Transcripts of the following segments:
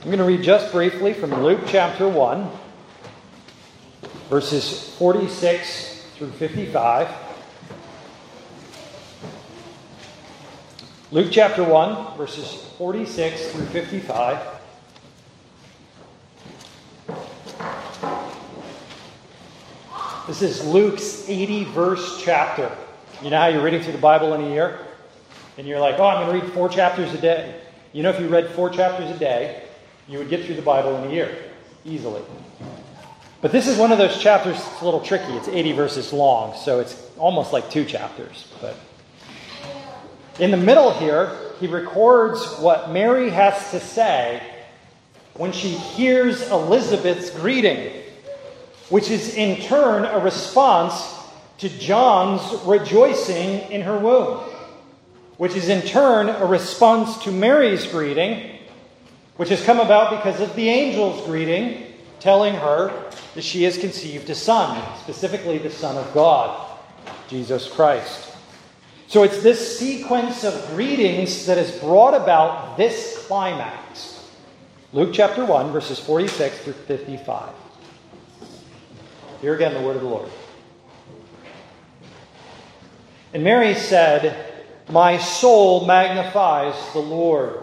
I'm going to read just briefly from Luke chapter 1, verses 46 through 55. Luke chapter 1, verses 46 through 55. This is Luke's 80 verse chapter. You know how you're reading through the Bible in a year? And you're like, oh, I'm going to read four chapters a day. You know, if you read four chapters a day, you would get through the Bible in a year easily. But this is one of those chapters that's a little tricky. It's 80 verses long, so it's almost like two chapters. But in the middle here, he records what Mary has to say when she hears Elizabeth's greeting, which is in turn a response to John's rejoicing in her womb, which is in turn a response to Mary's greeting which has come about because of the angel's greeting telling her that she has conceived a son, specifically the Son of God, Jesus Christ. So it's this sequence of greetings that has brought about this climax. Luke chapter 1, verses 46 through 55. Here again, the word of the Lord. And Mary said, My soul magnifies the Lord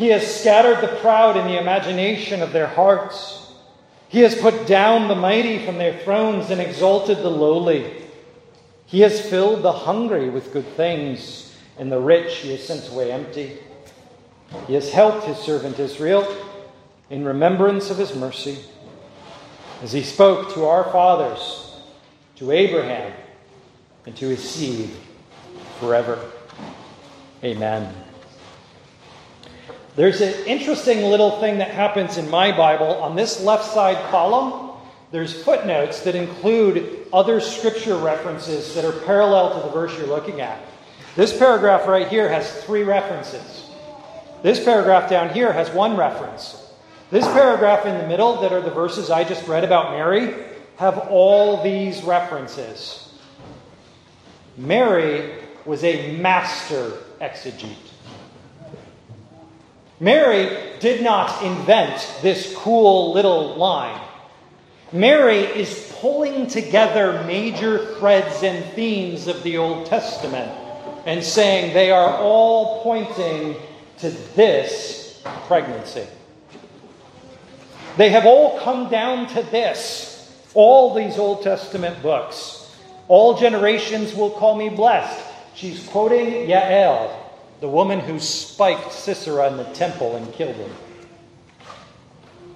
He has scattered the proud in the imagination of their hearts. He has put down the mighty from their thrones and exalted the lowly. He has filled the hungry with good things, and the rich he has sent away empty. He has helped his servant Israel in remembrance of his mercy, as he spoke to our fathers, to Abraham, and to his seed forever. Amen. There's an interesting little thing that happens in my Bible. On this left side column, there's footnotes that include other scripture references that are parallel to the verse you're looking at. This paragraph right here has three references. This paragraph down here has one reference. This paragraph in the middle, that are the verses I just read about Mary, have all these references. Mary was a master exegete. Mary did not invent this cool little line. Mary is pulling together major threads and themes of the Old Testament and saying they are all pointing to this pregnancy. They have all come down to this, all these Old Testament books. All generations will call me blessed. She's quoting Yael, the woman who spiked Sisera in the temple and killed him.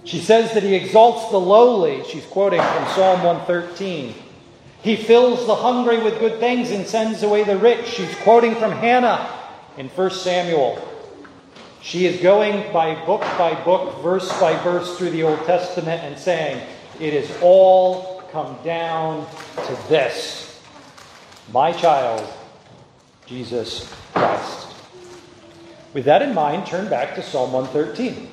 She says that he exalts the lowly. She's quoting from Psalm 113. He fills the hungry with good things and sends away the rich. She's quoting from Hannah in 1 Samuel. She is going by book by book, verse by verse through the Old Testament and saying, It is all come down to this. My child, Jesus Christ. With that in mind, turn back to Psalm 113.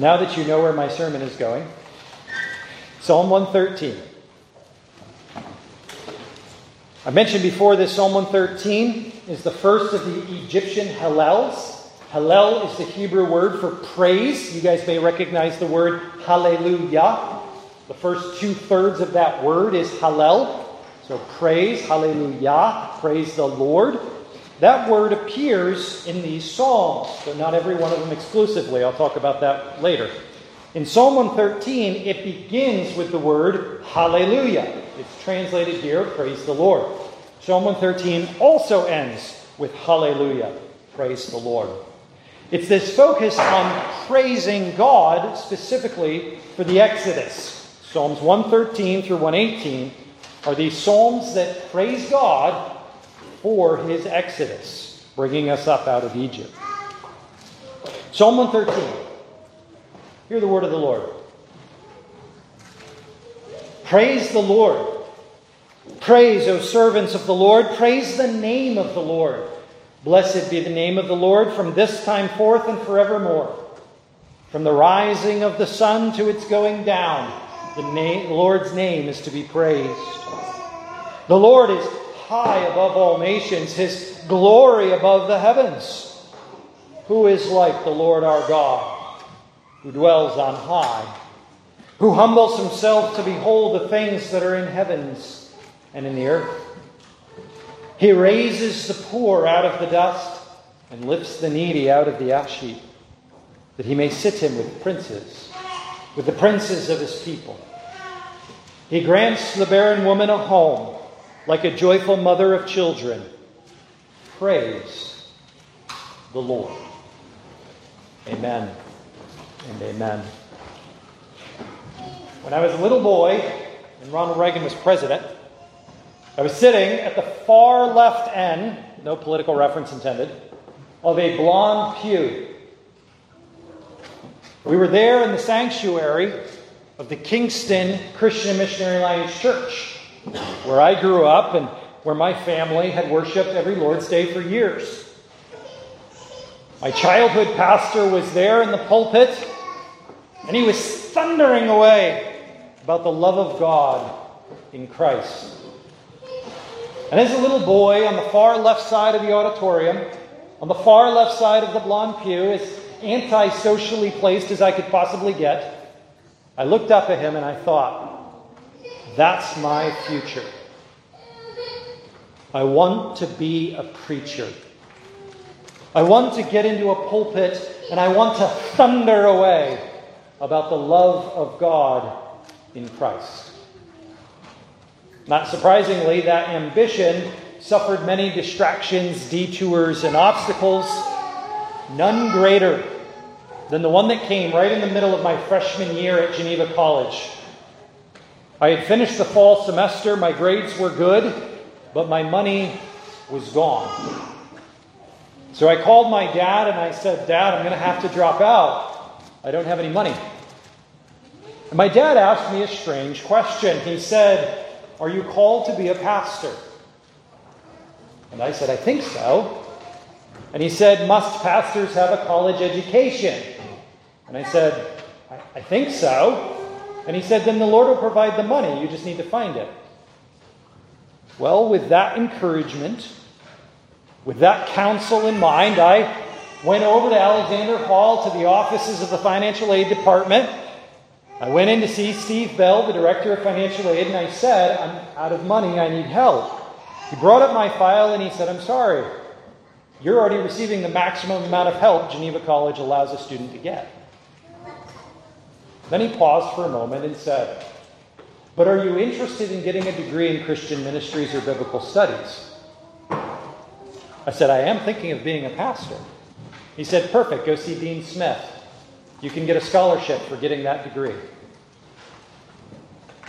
Now that you know where my sermon is going, Psalm 113. I mentioned before this Psalm 113 is the first of the Egyptian Hallels. Hallel is the Hebrew word for praise. You guys may recognize the word hallelujah. The first two thirds of that word is Hallel. So praise, hallelujah, praise the Lord. That word appears in these Psalms, but not every one of them exclusively. I'll talk about that later. In Psalm 113, it begins with the word hallelujah. It's translated here, praise the Lord. Psalm 113 also ends with hallelujah, praise the Lord. It's this focus on praising God specifically for the Exodus. Psalms 113 through 118 are these psalms that praise God for his exodus, bringing us up out of Egypt. Psalm 113. Hear the word of the Lord. Praise the Lord. Praise, O servants of the Lord. Praise the name of the Lord. Blessed be the name of the Lord from this time forth and forevermore. From the rising of the sun to its going down, the, name, the Lord's name is to be praised. The Lord is high above all nations, his glory above the heavens. Who is like the Lord our God, who dwells on high? who humbles himself to behold the things that are in heavens and in the earth. He raises the poor out of the dust and lifts the needy out of the ash heap, that he may sit him with princes, with the princes of his people. He grants the barren woman a home, like a joyful mother of children. Praise the Lord. Amen and amen. When I was a little boy and Ronald Reagan was president, I was sitting at the far left end, no political reference intended, of a blond pew. We were there in the sanctuary of the Kingston Christian Missionary Alliance Church, where I grew up and where my family had worshiped every Lord's Day for years. My childhood pastor was there in the pulpit, and he was thundering away about the love of God in Christ. And as a little boy on the far left side of the auditorium, on the far left side of the blond pew, as anti-socially placed as I could possibly get, I looked up at him and I thought, that's my future. I want to be a preacher. I want to get into a pulpit and I want to thunder away about the love of God in Christ. Not surprisingly, that ambition suffered many distractions, detours, and obstacles, none greater than the one that came right in the middle of my freshman year at Geneva College. I had finished the fall semester, my grades were good, but my money was gone. So I called my dad and I said, Dad, I'm going to have to drop out. I don't have any money. And my dad asked me a strange question. He said, Are you called to be a pastor? And I said, I think so. And he said, Must pastors have a college education? And I said, I, I think so. And he said, Then the Lord will provide the money. You just need to find it. Well, with that encouragement, with that counsel in mind, I went over to Alexander Hall to the offices of the financial aid department I went in to see Steve Bell, the director of financial aid, and I said, I'm out of money, I need help. He brought up my file and he said, I'm sorry. You're already receiving the maximum amount of help Geneva College allows a student to get. Then he paused for a moment and said, But are you interested in getting a degree in Christian ministries or biblical studies? I said, I am thinking of being a pastor. He said, Perfect, go see Dean Smith. You can get a scholarship for getting that degree.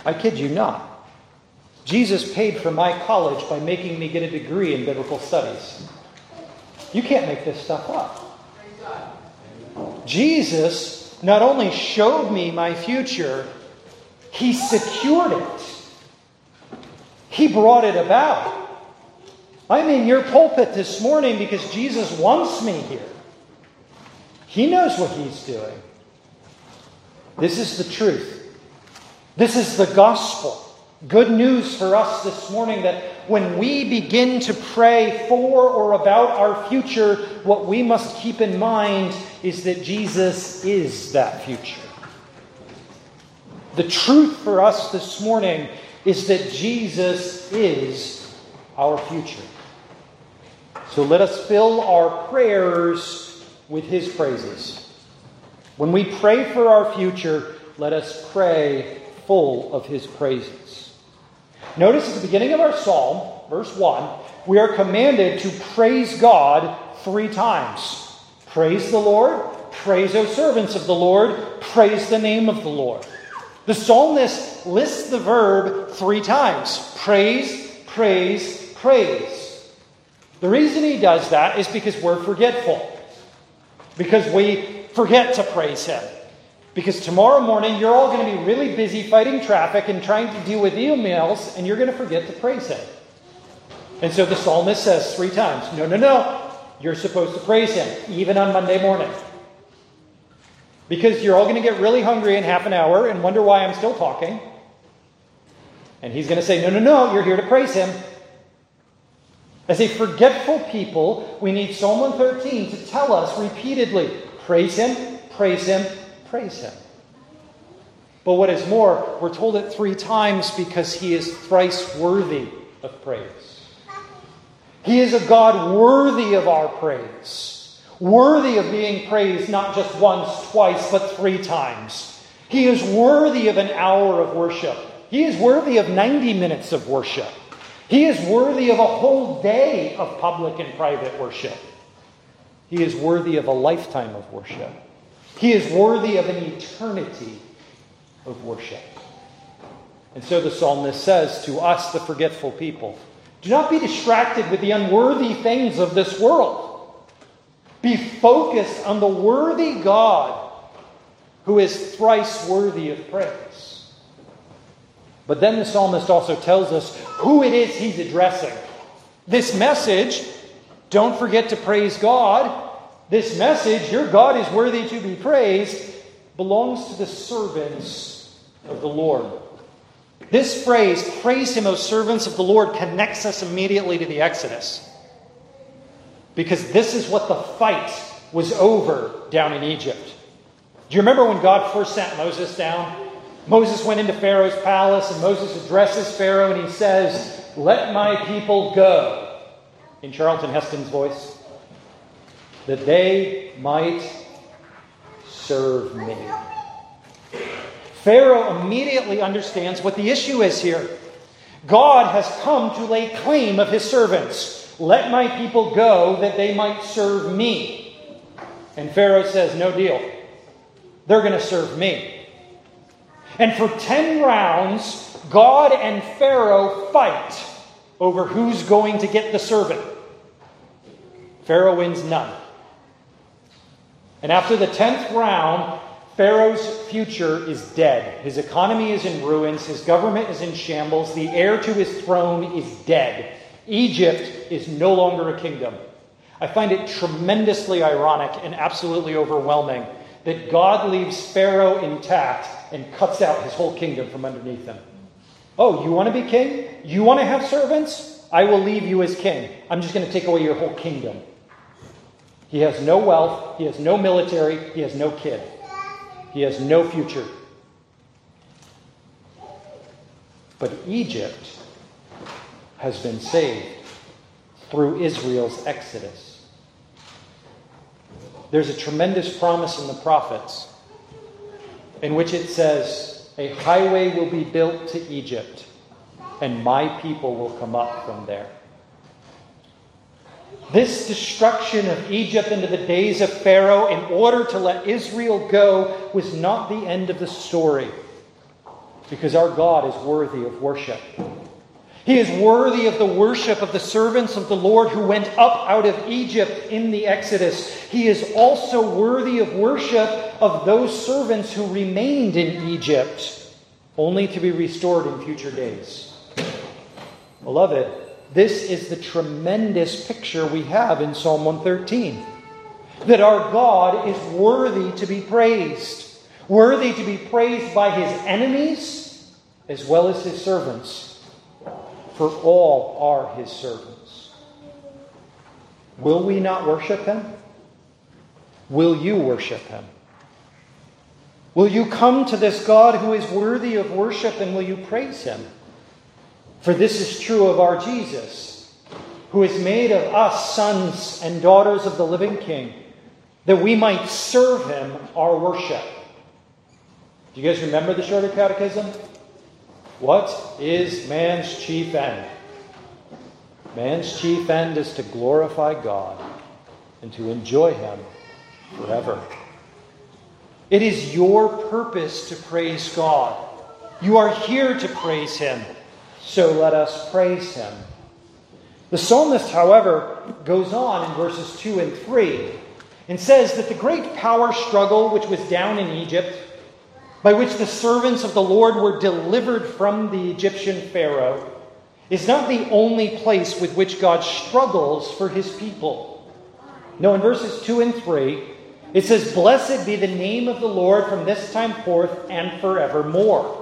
I kid you not. Jesus paid for my college by making me get a degree in biblical studies. You can't make this stuff up. Jesus not only showed me my future, he secured it. He brought it about. I'm in your pulpit this morning because Jesus wants me here. He knows what he's doing. This is the truth. This is the gospel. Good news for us this morning that when we begin to pray for or about our future, what we must keep in mind is that Jesus is that future. The truth for us this morning is that Jesus is our future. So let us fill our prayers with his praises. When we pray for our future, let us pray full of his praises. Notice at the beginning of our psalm, verse 1, we are commanded to praise God three times. Praise the Lord, praise, O servants of the Lord, praise the name of the Lord. The psalmist lists the verb three times praise, praise, praise. The reason he does that is because we're forgetful because we forget to praise Him. Because tomorrow morning, you're all going to be really busy fighting traffic and trying to deal with emails, and you're going to forget to praise Him. And so the psalmist says three times No, no, no. You're supposed to praise Him, even on Monday morning. Because you're all going to get really hungry in half an hour and wonder why I'm still talking. And He's going to say, No, no, no. You're here to praise Him. As a forgetful people, we need Psalm 113 to tell us repeatedly praise Him, praise Him, praise Him. But what is more, we're told it three times because He is thrice worthy of praise. He is a God worthy of our praise, worthy of being praised not just once, twice, but three times. He is worthy of an hour of worship. He is worthy of 90 minutes of worship. He is worthy of a whole day of public and private worship. He is worthy of a lifetime of worship. He is worthy of an eternity of worship. And so the psalmist says to us, the forgetful people, do not be distracted with the unworthy things of this world. Be focused on the worthy God who is thrice worthy of praise. But then the psalmist also tells us who it is he's addressing. This message, don't forget to praise God. This message, your God is worthy to be praised, belongs to the servants of the Lord. This phrase, praise him, O servants of the Lord, connects us immediately to the Exodus. Because this is what the fight was over down in Egypt. Do you remember when God first sent Moses down? Moses went into Pharaoh's palace, and Moses addresses Pharaoh, and he says, Let my people go, in Charlton Heston's voice, that they might serve me. Pharaoh immediately understands what the issue is here. God has come to lay claim of his servants. Let my people go that they might serve me. And Pharaoh says, No deal. They're going to serve me. And for 10 rounds, God and Pharaoh fight over who's going to get the servant. Pharaoh wins none. And after the 10th round, Pharaoh's future is dead. His economy is in ruins. His government is in shambles. The heir to his throne is dead. Egypt is no longer a kingdom. I find it tremendously ironic and absolutely overwhelming that God leaves Pharaoh intact and cuts out his whole kingdom from underneath him. Oh, you want to be king? You want to have servants? I will leave you as king. I'm just going to take away your whole kingdom. He has no wealth, he has no military, he has no kid, he has no future. But Egypt has been saved through Israel's exodus. There's a tremendous promise in the prophets in which it says, A highway will be built to Egypt, and my people will come up from there. This destruction of Egypt into the days of Pharaoh in order to let Israel go was not the end of the story, because our God is worthy of worship. He is worthy of the worship of the servants of the Lord who went up out of Egypt in the Exodus. He is also worthy of worship of those servants who remained in Egypt, only to be restored in future days. Beloved, this is the tremendous picture we have in Psalm 113 that our God is worthy to be praised, worthy to be praised by his enemies as well as his servants for all are his servants. Will we not worship him? Will you worship him? Will you come to this God who is worthy of worship and will you praise him? For this is true of our Jesus, who has made of us sons and daughters of the living King, that we might serve him our worship. Do you guys remember the Shorter Catechism? What is man's chief end? Man's chief end is to glorify God and to enjoy Him forever. It is your purpose to praise God. You are here to praise Him, so let us praise Him. The psalmist, however, goes on in verses 2 and 3 and says that the great power struggle which was down in Egypt by which the servants of the Lord were delivered from the Egyptian Pharaoh, is not the only place with which God struggles for his people. No, in verses 2 and 3, it says, Blessed be the name of the Lord from this time forth and forevermore.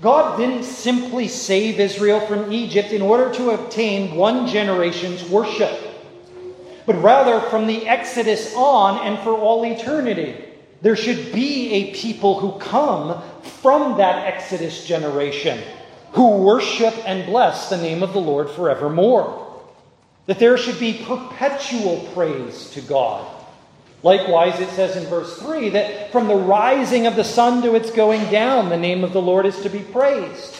God didn't simply save Israel from Egypt in order to obtain one generation's worship, but rather from the Exodus on and for all eternity. There should be a people who come from that Exodus generation who worship and bless the name of the Lord forevermore. That there should be perpetual praise to God. Likewise, it says in verse 3 that from the rising of the sun to its going down, the name of the Lord is to be praised.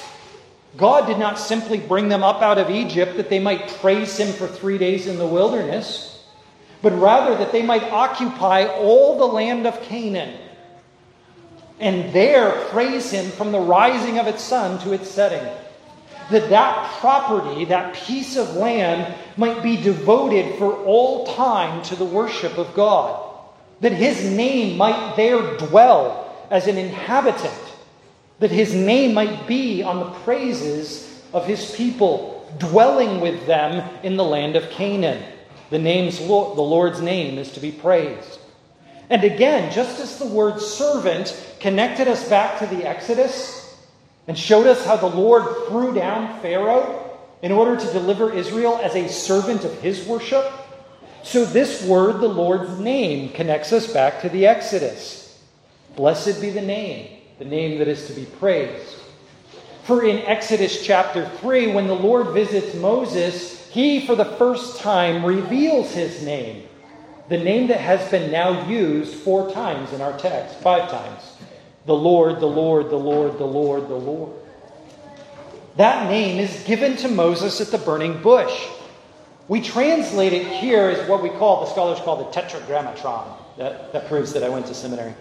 God did not simply bring them up out of Egypt that they might praise Him for three days in the wilderness, but rather that they might occupy all the land of Canaan and there praise Him from the rising of its sun to its setting that that property, that piece of land, might be devoted for all time to the worship of God that his name might there dwell as an inhabitant, that his name might be on the praises of his people, dwelling with them in the land of Canaan. The, name's, the Lord's name is to be praised. And again, just as the word servant connected us back to the Exodus and showed us how the Lord threw down Pharaoh in order to deliver Israel as a servant of his worship, so, this word, the Lord's name, connects us back to the Exodus. Blessed be the name, the name that is to be praised. For in Exodus chapter 3, when the Lord visits Moses, he for the first time reveals his name, the name that has been now used four times in our text, five times. The Lord, the Lord, the Lord, the Lord, the Lord. That name is given to Moses at the burning bush. We translate it here as what we call, the scholars call the tetragrammaton. That, that proves that I went to seminary.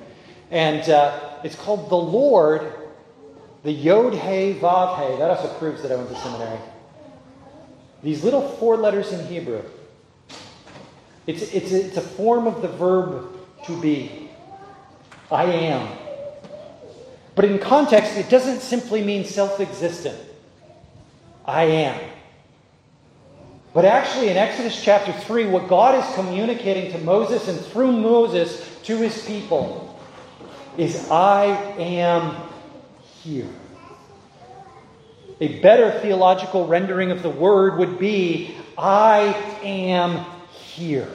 And uh, it's called the Lord, the Yod He Vav He. That also proves that I went to seminary. These little four letters in Hebrew. It's, it's, it's a form of the verb to be. I am. But in context, it doesn't simply mean self existent. I am. But actually, in Exodus chapter 3, what God is communicating to Moses and through Moses to his people is I am here. A better theological rendering of the word would be I am here.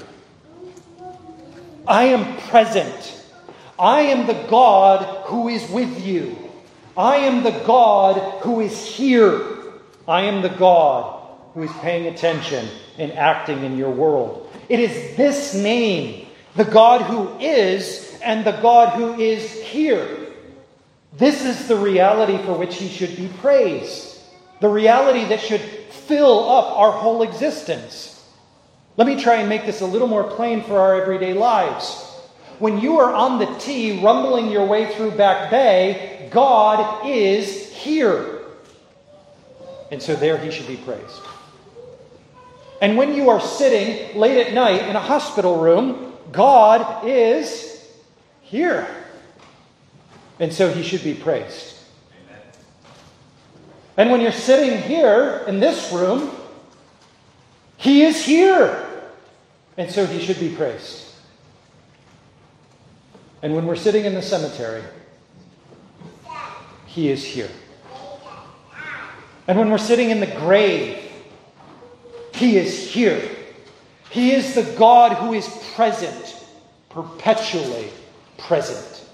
I am present. I am the God who is with you. I am the God who is here. I am the God who is paying attention and acting in your world. It is this name, the God who is and the God who is here. This is the reality for which he should be praised, the reality that should fill up our whole existence. Let me try and make this a little more plain for our everyday lives. When you are on the T rumbling your way through Back Bay, God is here. And so there he should be praised. And when you are sitting late at night in a hospital room, God is here. And so he should be praised. And when you're sitting here in this room, he is here. And so he should be praised. And when we're sitting in the cemetery, he is here. And when we're sitting in the grave, he is here. He is the God who is present, perpetually present.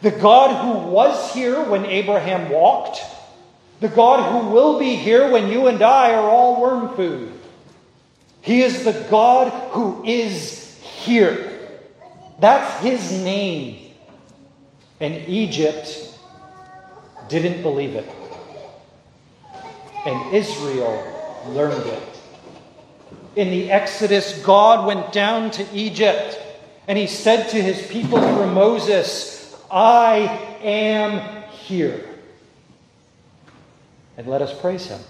The God who was here when Abraham walked. The God who will be here when you and I are all worm food. He is the God who is here. That's his name. And Egypt didn't believe it. And Israel learned it in the Exodus, God went down to Egypt and he said to his people through Moses, I am here. And let us praise him.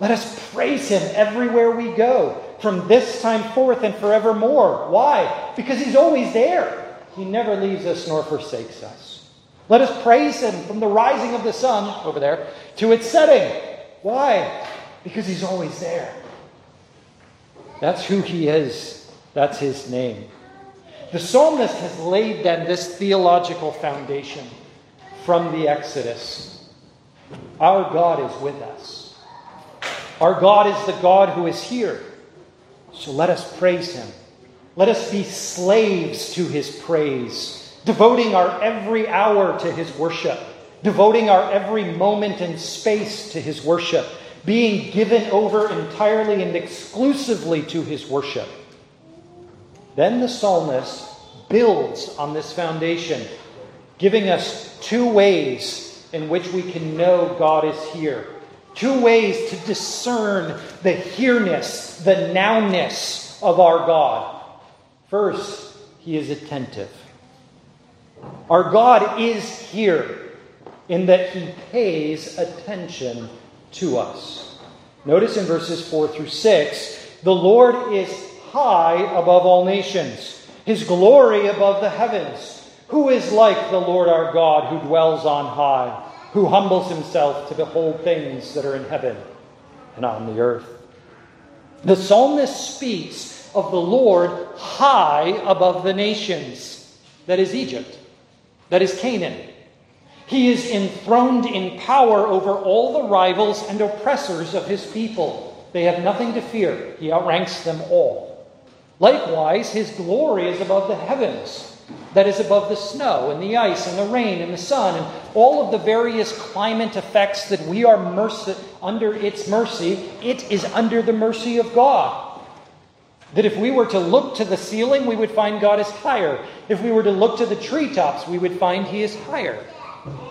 Let us praise him everywhere we go, from this time forth and forevermore. Why? Because he's always there. He never leaves us nor forsakes us. Let us praise him from the rising of the sun over there to its setting. Why? Because he's always there. That's who he is, that's his name. The psalmist has laid then this theological foundation from the Exodus. Our God is with us. Our God is the God who is here. So let us praise him. Let us be slaves to his praise, devoting our every hour to his worship, devoting our every moment and space to his worship, being given over entirely and exclusively to his worship. Then the psalmist builds on this foundation, giving us two ways in which we can know God is here. Two ways to discern the here-ness, the nowness of our God. First, he is attentive. Our God is here in that he pays attention to us. Notice in verses 4 through 6 the Lord is high above all nations, his glory above the heavens. Who is like the Lord our God who dwells on high, who humbles himself to behold things that are in heaven and on the earth? The psalmist speaks of the Lord high above the nations. That is Egypt. That is Canaan. He is enthroned in power over all the rivals and oppressors of his people. They have nothing to fear. He outranks them all. Likewise, his glory is above the heavens, that is above the snow and the ice and the rain and the sun and all of the various climate effects that we are mercy, under its mercy. It is under the mercy of God. That if we were to look to the ceiling, we would find God is higher. If we were to look to the treetops, we would find He is higher.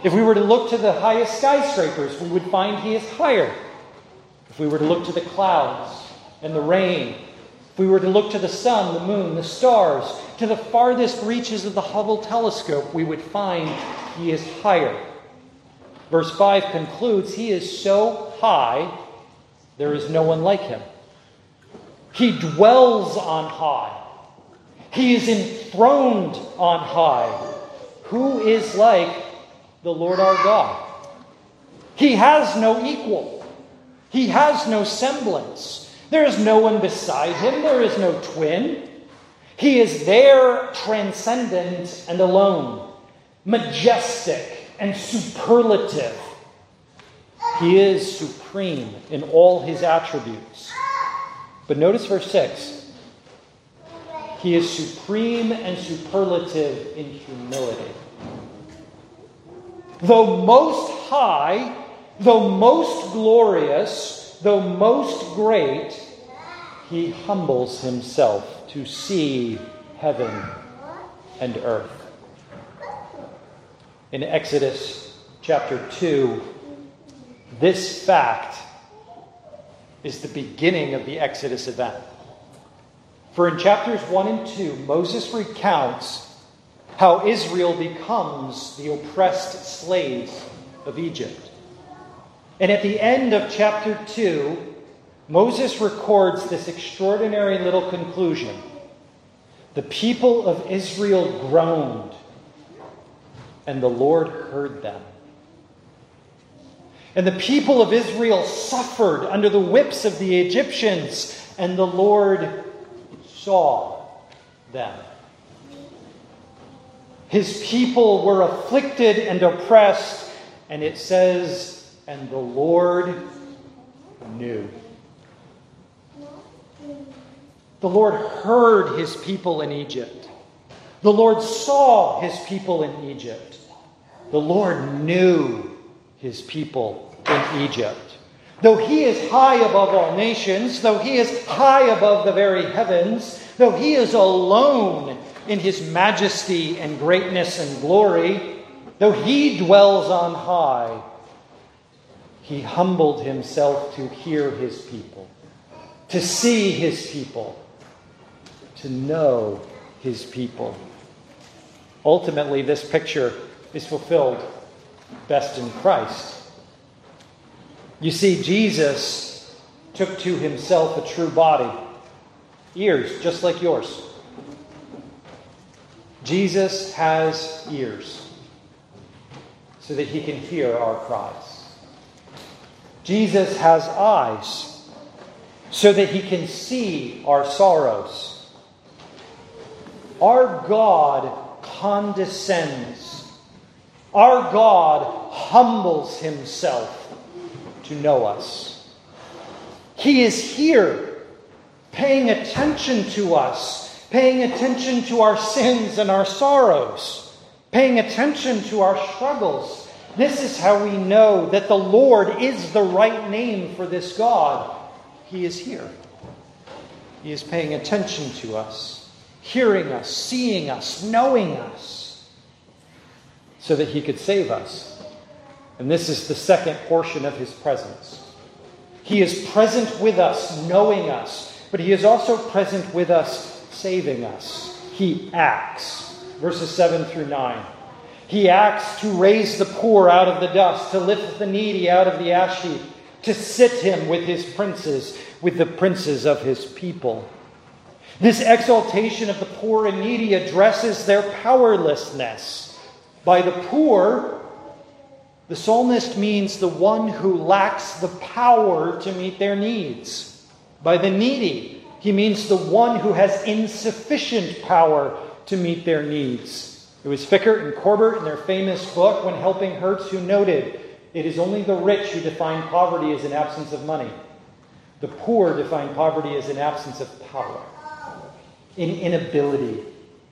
If we were to look to the highest skyscrapers, we would find He is higher. If we were to look to the clouds and the rain, if we were to look to the sun, the moon, the stars, to the farthest reaches of the Hubble telescope, we would find He is higher. Verse 5 concludes He is so high, there is no one like Him. He dwells on high. He is enthroned on high. Who is like the Lord our God. He has no equal, he has no semblance. There is no one beside him, there is no twin. He is there, transcendent and alone, majestic and superlative. He is supreme in all his attributes. But notice verse 6. He is supreme and superlative in humility. Though most high, though most glorious, though most great, he humbles himself to see heaven and earth. In Exodus chapter 2, this fact is the beginning of the Exodus event. For in chapters 1 and 2, Moses recounts how Israel becomes the oppressed slaves of Egypt. And at the end of chapter 2, Moses records this extraordinary little conclusion. The people of Israel groaned, and the Lord heard them. And the people of Israel suffered under the whips of the Egyptians, and the Lord saw them. His people were afflicted and oppressed, and it says, and the Lord knew. The Lord heard his people in Egypt. The Lord saw his people in Egypt. The Lord knew his people in Egypt. Though he is high above all nations, though he is high above the very heavens, though he is alone in his majesty and greatness and glory, though he dwells on high, he humbled himself to hear his people, to see his people, to know his people. Ultimately, this picture is fulfilled best in Christ. You see, Jesus took to himself a true body, ears just like yours Jesus has ears. so that he can hear our cries. Jesus has eyes so that he can see our sorrows. Our God condescends. Our God humbles himself to know us. He is here, paying attention to us, paying attention to our sins and our sorrows paying attention to our struggles. This is how we know that the Lord is the right name for this God. He is here. He is paying attention to us, hearing us, seeing us, knowing us, so that He could save us. And this is the second portion of His presence. He is present with us, knowing us, but He is also present with us, saving us. He acts verses 7 through 9. He acts to raise the poor out of the dust, to lift the needy out of the ash heap, to sit him with his princes, with the princes of his people. This exaltation of the poor and needy addresses their powerlessness. By the poor, the psalmist means the one who lacks the power to meet their needs. By the needy, he means the one who has insufficient power to meet their needs. It was Fikkert and Corbett in their famous book, When Helping Hurts, who noted it is only the rich who define poverty as an absence of money. The poor define poverty as an absence of power, an inability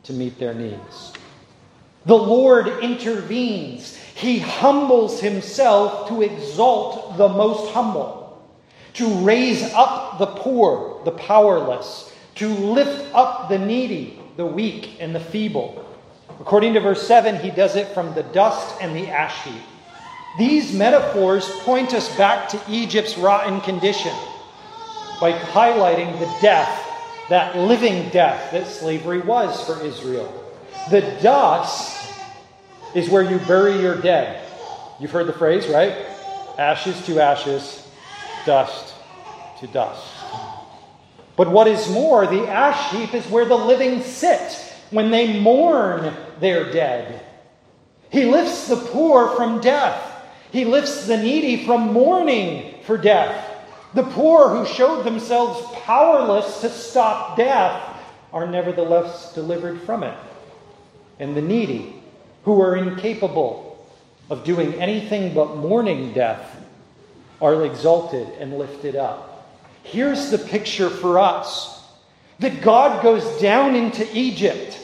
to meet their needs. The Lord intervenes. He humbles himself to exalt the most humble, to raise up the poor, the powerless, to lift up the needy, the weak, and the feeble. According to verse 7, he does it from the dust and the ash heap. These metaphors point us back to Egypt's rotten condition by highlighting the death, that living death that slavery was for Israel. The dust is where you bury your dead. You've heard the phrase, right? Ashes to ashes, dust to dust. But what is more, the ash heap is where the living sit when they mourn their dead. He lifts the poor from death. He lifts the needy from mourning for death. The poor who showed themselves powerless to stop death are nevertheless delivered from it. And the needy, who are incapable of doing anything but mourning death, are exalted and lifted up. Here's the picture for us that God goes down into Egypt,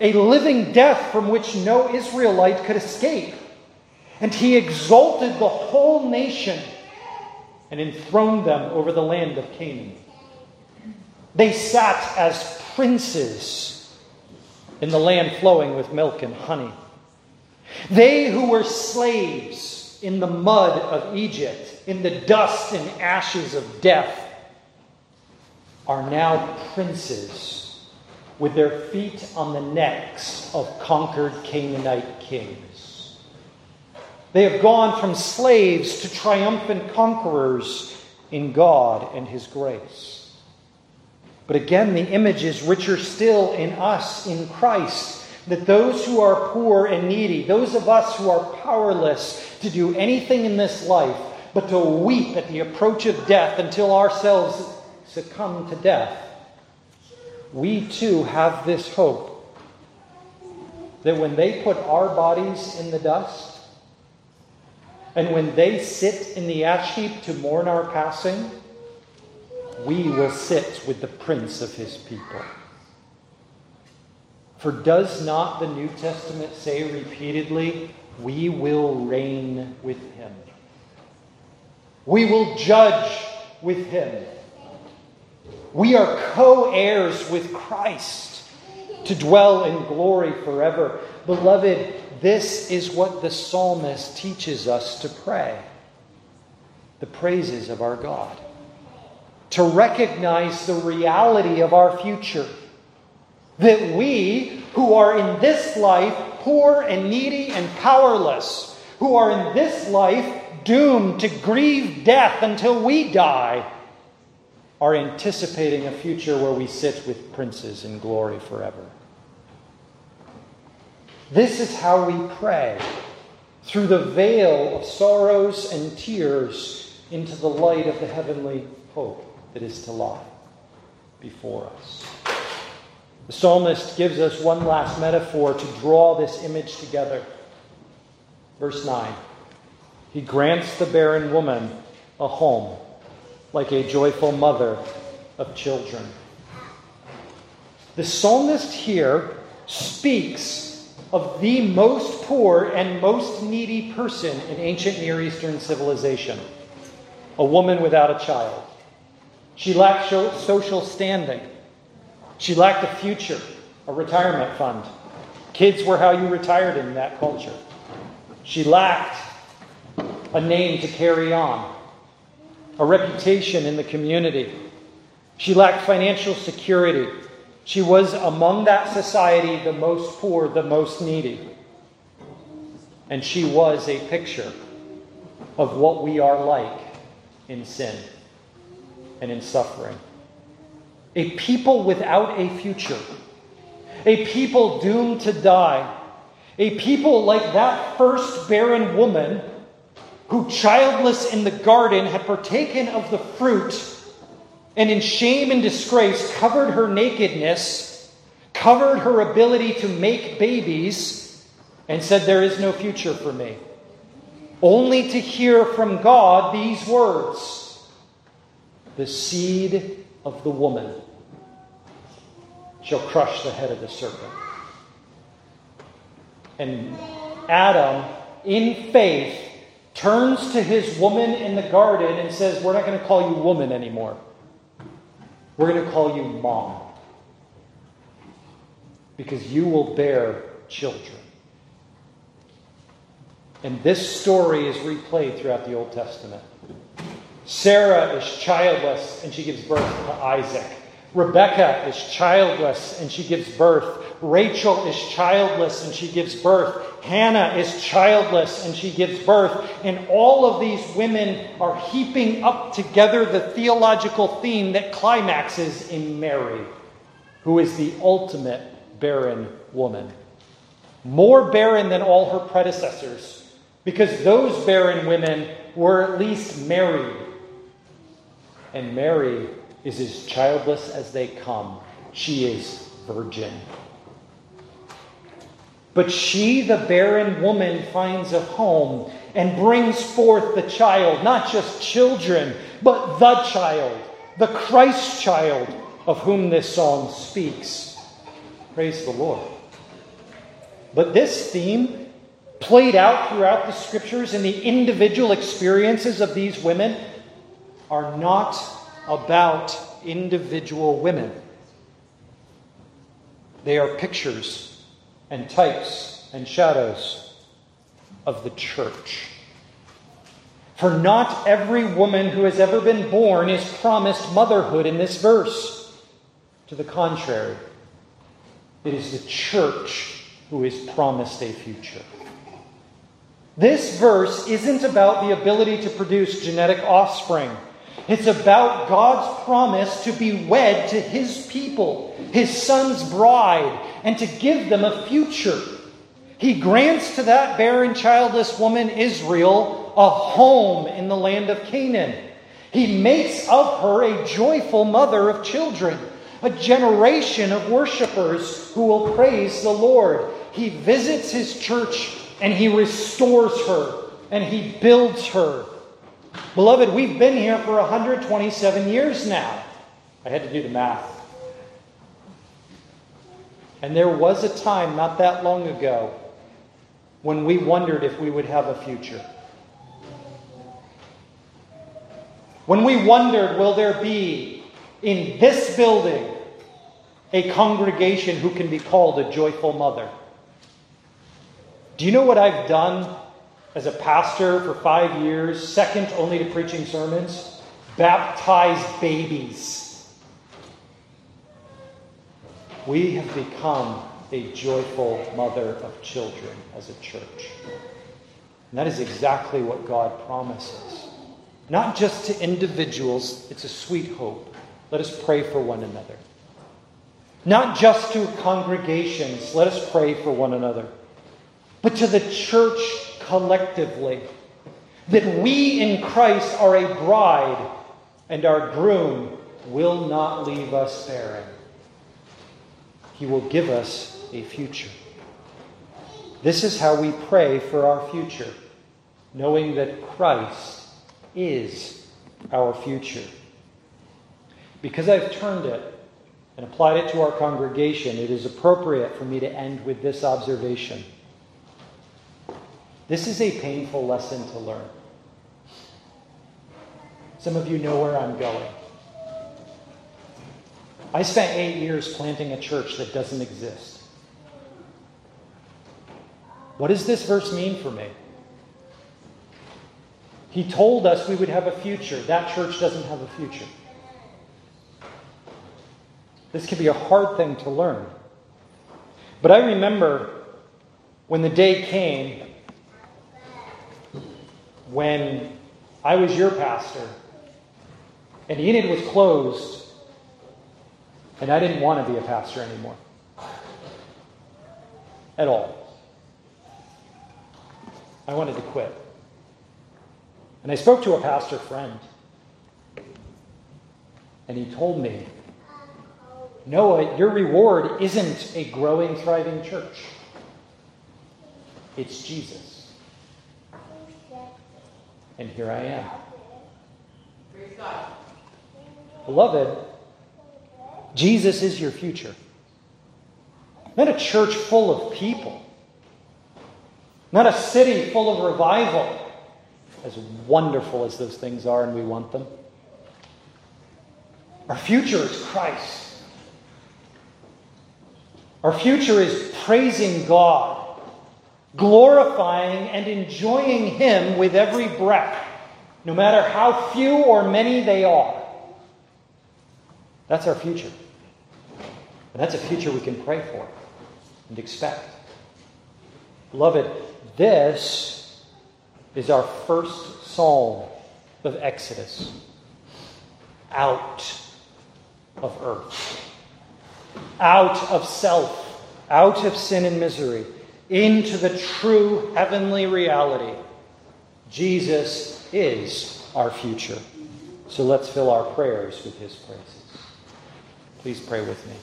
a living death from which no Israelite could escape. And he exalted the whole nation and enthroned them over the land of Canaan. They sat as princes in the land flowing with milk and honey. They who were slaves in the mud of Egypt, in the dust and ashes of death, are now princes with their feet on the necks of conquered Canaanite kings. They have gone from slaves to triumphant conquerors in God and His grace. But again, the image is richer still in us, in Christ, that those who are poor and needy, those of us who are powerless to do anything in this life, but to weep at the approach of death until ourselves succumb to death, we too have this hope that when they put our bodies in the dust, and when they sit in the ash heap to mourn our passing, we will sit with the Prince of his people. For does not the New Testament say repeatedly, we will reign with him? We will judge with him. We are co heirs with Christ to dwell in glory forever. Beloved, this is what the psalmist teaches us to pray the praises of our God, to recognize the reality of our future. That we, who are in this life poor and needy and powerless, who are in this life doomed to grieve death until we die, are anticipating a future where we sit with princes in glory forever. This is how we pray through the veil of sorrows and tears into the light of the heavenly hope that is to lie before us. The psalmist gives us one last metaphor to draw this image together. Verse 9 He grants the barren woman a home like a joyful mother of children. The psalmist here speaks of the most poor and most needy person in ancient Near Eastern civilization a woman without a child. She lacked social standing. She lacked a future, a retirement fund. Kids were how you retired in that culture. She lacked a name to carry on, a reputation in the community. She lacked financial security. She was among that society the most poor, the most needy. And she was a picture of what we are like in sin and in suffering. A people without a future. A people doomed to die. A people like that first barren woman who, childless in the garden, had partaken of the fruit and in shame and disgrace covered her nakedness, covered her ability to make babies, and said, There is no future for me. Only to hear from God these words the seed of the woman shall crush the head of the serpent. And Adam, in faith, turns to his woman in the garden and says, We're not going to call you woman anymore. We're going to call you mom. Because you will bear children. And this story is replayed throughout the Old Testament. Sarah is childless and she gives birth to Isaac. Rebecca is childless and she gives birth. Rachel is childless and she gives birth. Hannah is childless and she gives birth. And all of these women are heaping up together the theological theme that climaxes in Mary, who is the ultimate barren woman. More barren than all her predecessors, because those barren women were at least married and Mary is as childless as they come. She is virgin. But she, the barren woman, finds a home and brings forth the child, not just children, but the child, the Christ child of whom this psalm speaks. Praise the Lord. But this theme, played out throughout the scriptures and the individual experiences of these women, are not about individual women. They are pictures and types and shadows of the church. For not every woman who has ever been born is promised motherhood in this verse. To the contrary, it is the church who is promised a future. This verse isn't about the ability to produce genetic offspring. It's about God's promise to be wed to his people, his son's bride, and to give them a future. He grants to that barren, childless woman, Israel, a home in the land of Canaan. He makes of her a joyful mother of children, a generation of worshipers who will praise the Lord. He visits his church and he restores her and he builds her Beloved, we've been here for 127 years now. I had to do the math. And there was a time not that long ago when we wondered if we would have a future. When we wondered, will there be in this building a congregation who can be called a joyful mother? Do you know what I've done as a pastor for five years, second only to preaching sermons, baptized babies. We have become a joyful mother of children as a church. And that is exactly what God promises. Not just to individuals, it's a sweet hope. Let us pray for one another. Not just to congregations, let us pray for one another. But to the church collectively. That we in Christ are a bride, and our groom will not leave us barren. He will give us a future. This is how we pray for our future, knowing that Christ is our future. Because I've turned it and applied it to our congregation, it is appropriate for me to end with this observation. This is a painful lesson to learn. Some of you know where I'm going. I spent eight years planting a church that doesn't exist. What does this verse mean for me? He told us we would have a future. That church doesn't have a future. This can be a hard thing to learn. But I remember when the day came when I was your pastor and Enid was closed and I didn't want to be a pastor anymore. At all. I wanted to quit. And I spoke to a pastor friend. And he told me, Noah, your reward isn't a growing, thriving church, it's Jesus. And here I am. Beloved, Jesus is your future. Not a church full of people. Not a city full of revival, as wonderful as those things are and we want them. Our future is Christ. Our future is praising God, glorifying and enjoying Him with every breath, no matter how few or many they are. That's our future. And that's a future we can pray for and expect. Beloved, this is our first psalm of Exodus out of earth, out of self, out of sin and misery, into the true heavenly reality. Jesus is our future. So let's fill our prayers with his praises. Please pray with me.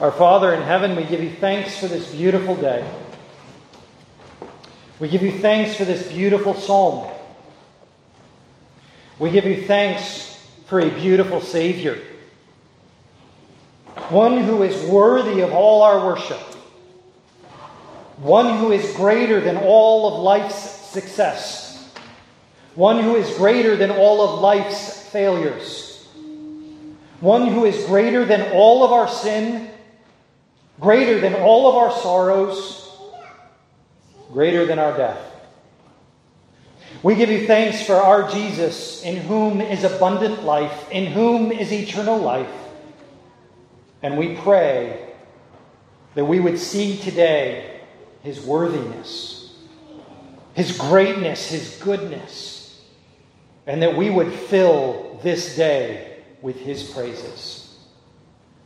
Our Father in heaven, we give you thanks for this beautiful day. We give you thanks for this beautiful psalm. We give you thanks for a beautiful Savior, one who is worthy of all our worship, one who is greater than all of life's success, one who is greater than all of life's failures, one who is greater than all of our sin. Greater than all of our sorrows, greater than our death. We give you thanks for our Jesus, in whom is abundant life, in whom is eternal life. And we pray that we would see today his worthiness, his greatness, his goodness, and that we would fill this day with his praises.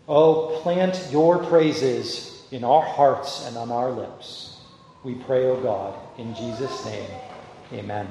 Oh, plant your praises in our hearts and on our lips. We pray, O oh God, in Jesus' name. Amen.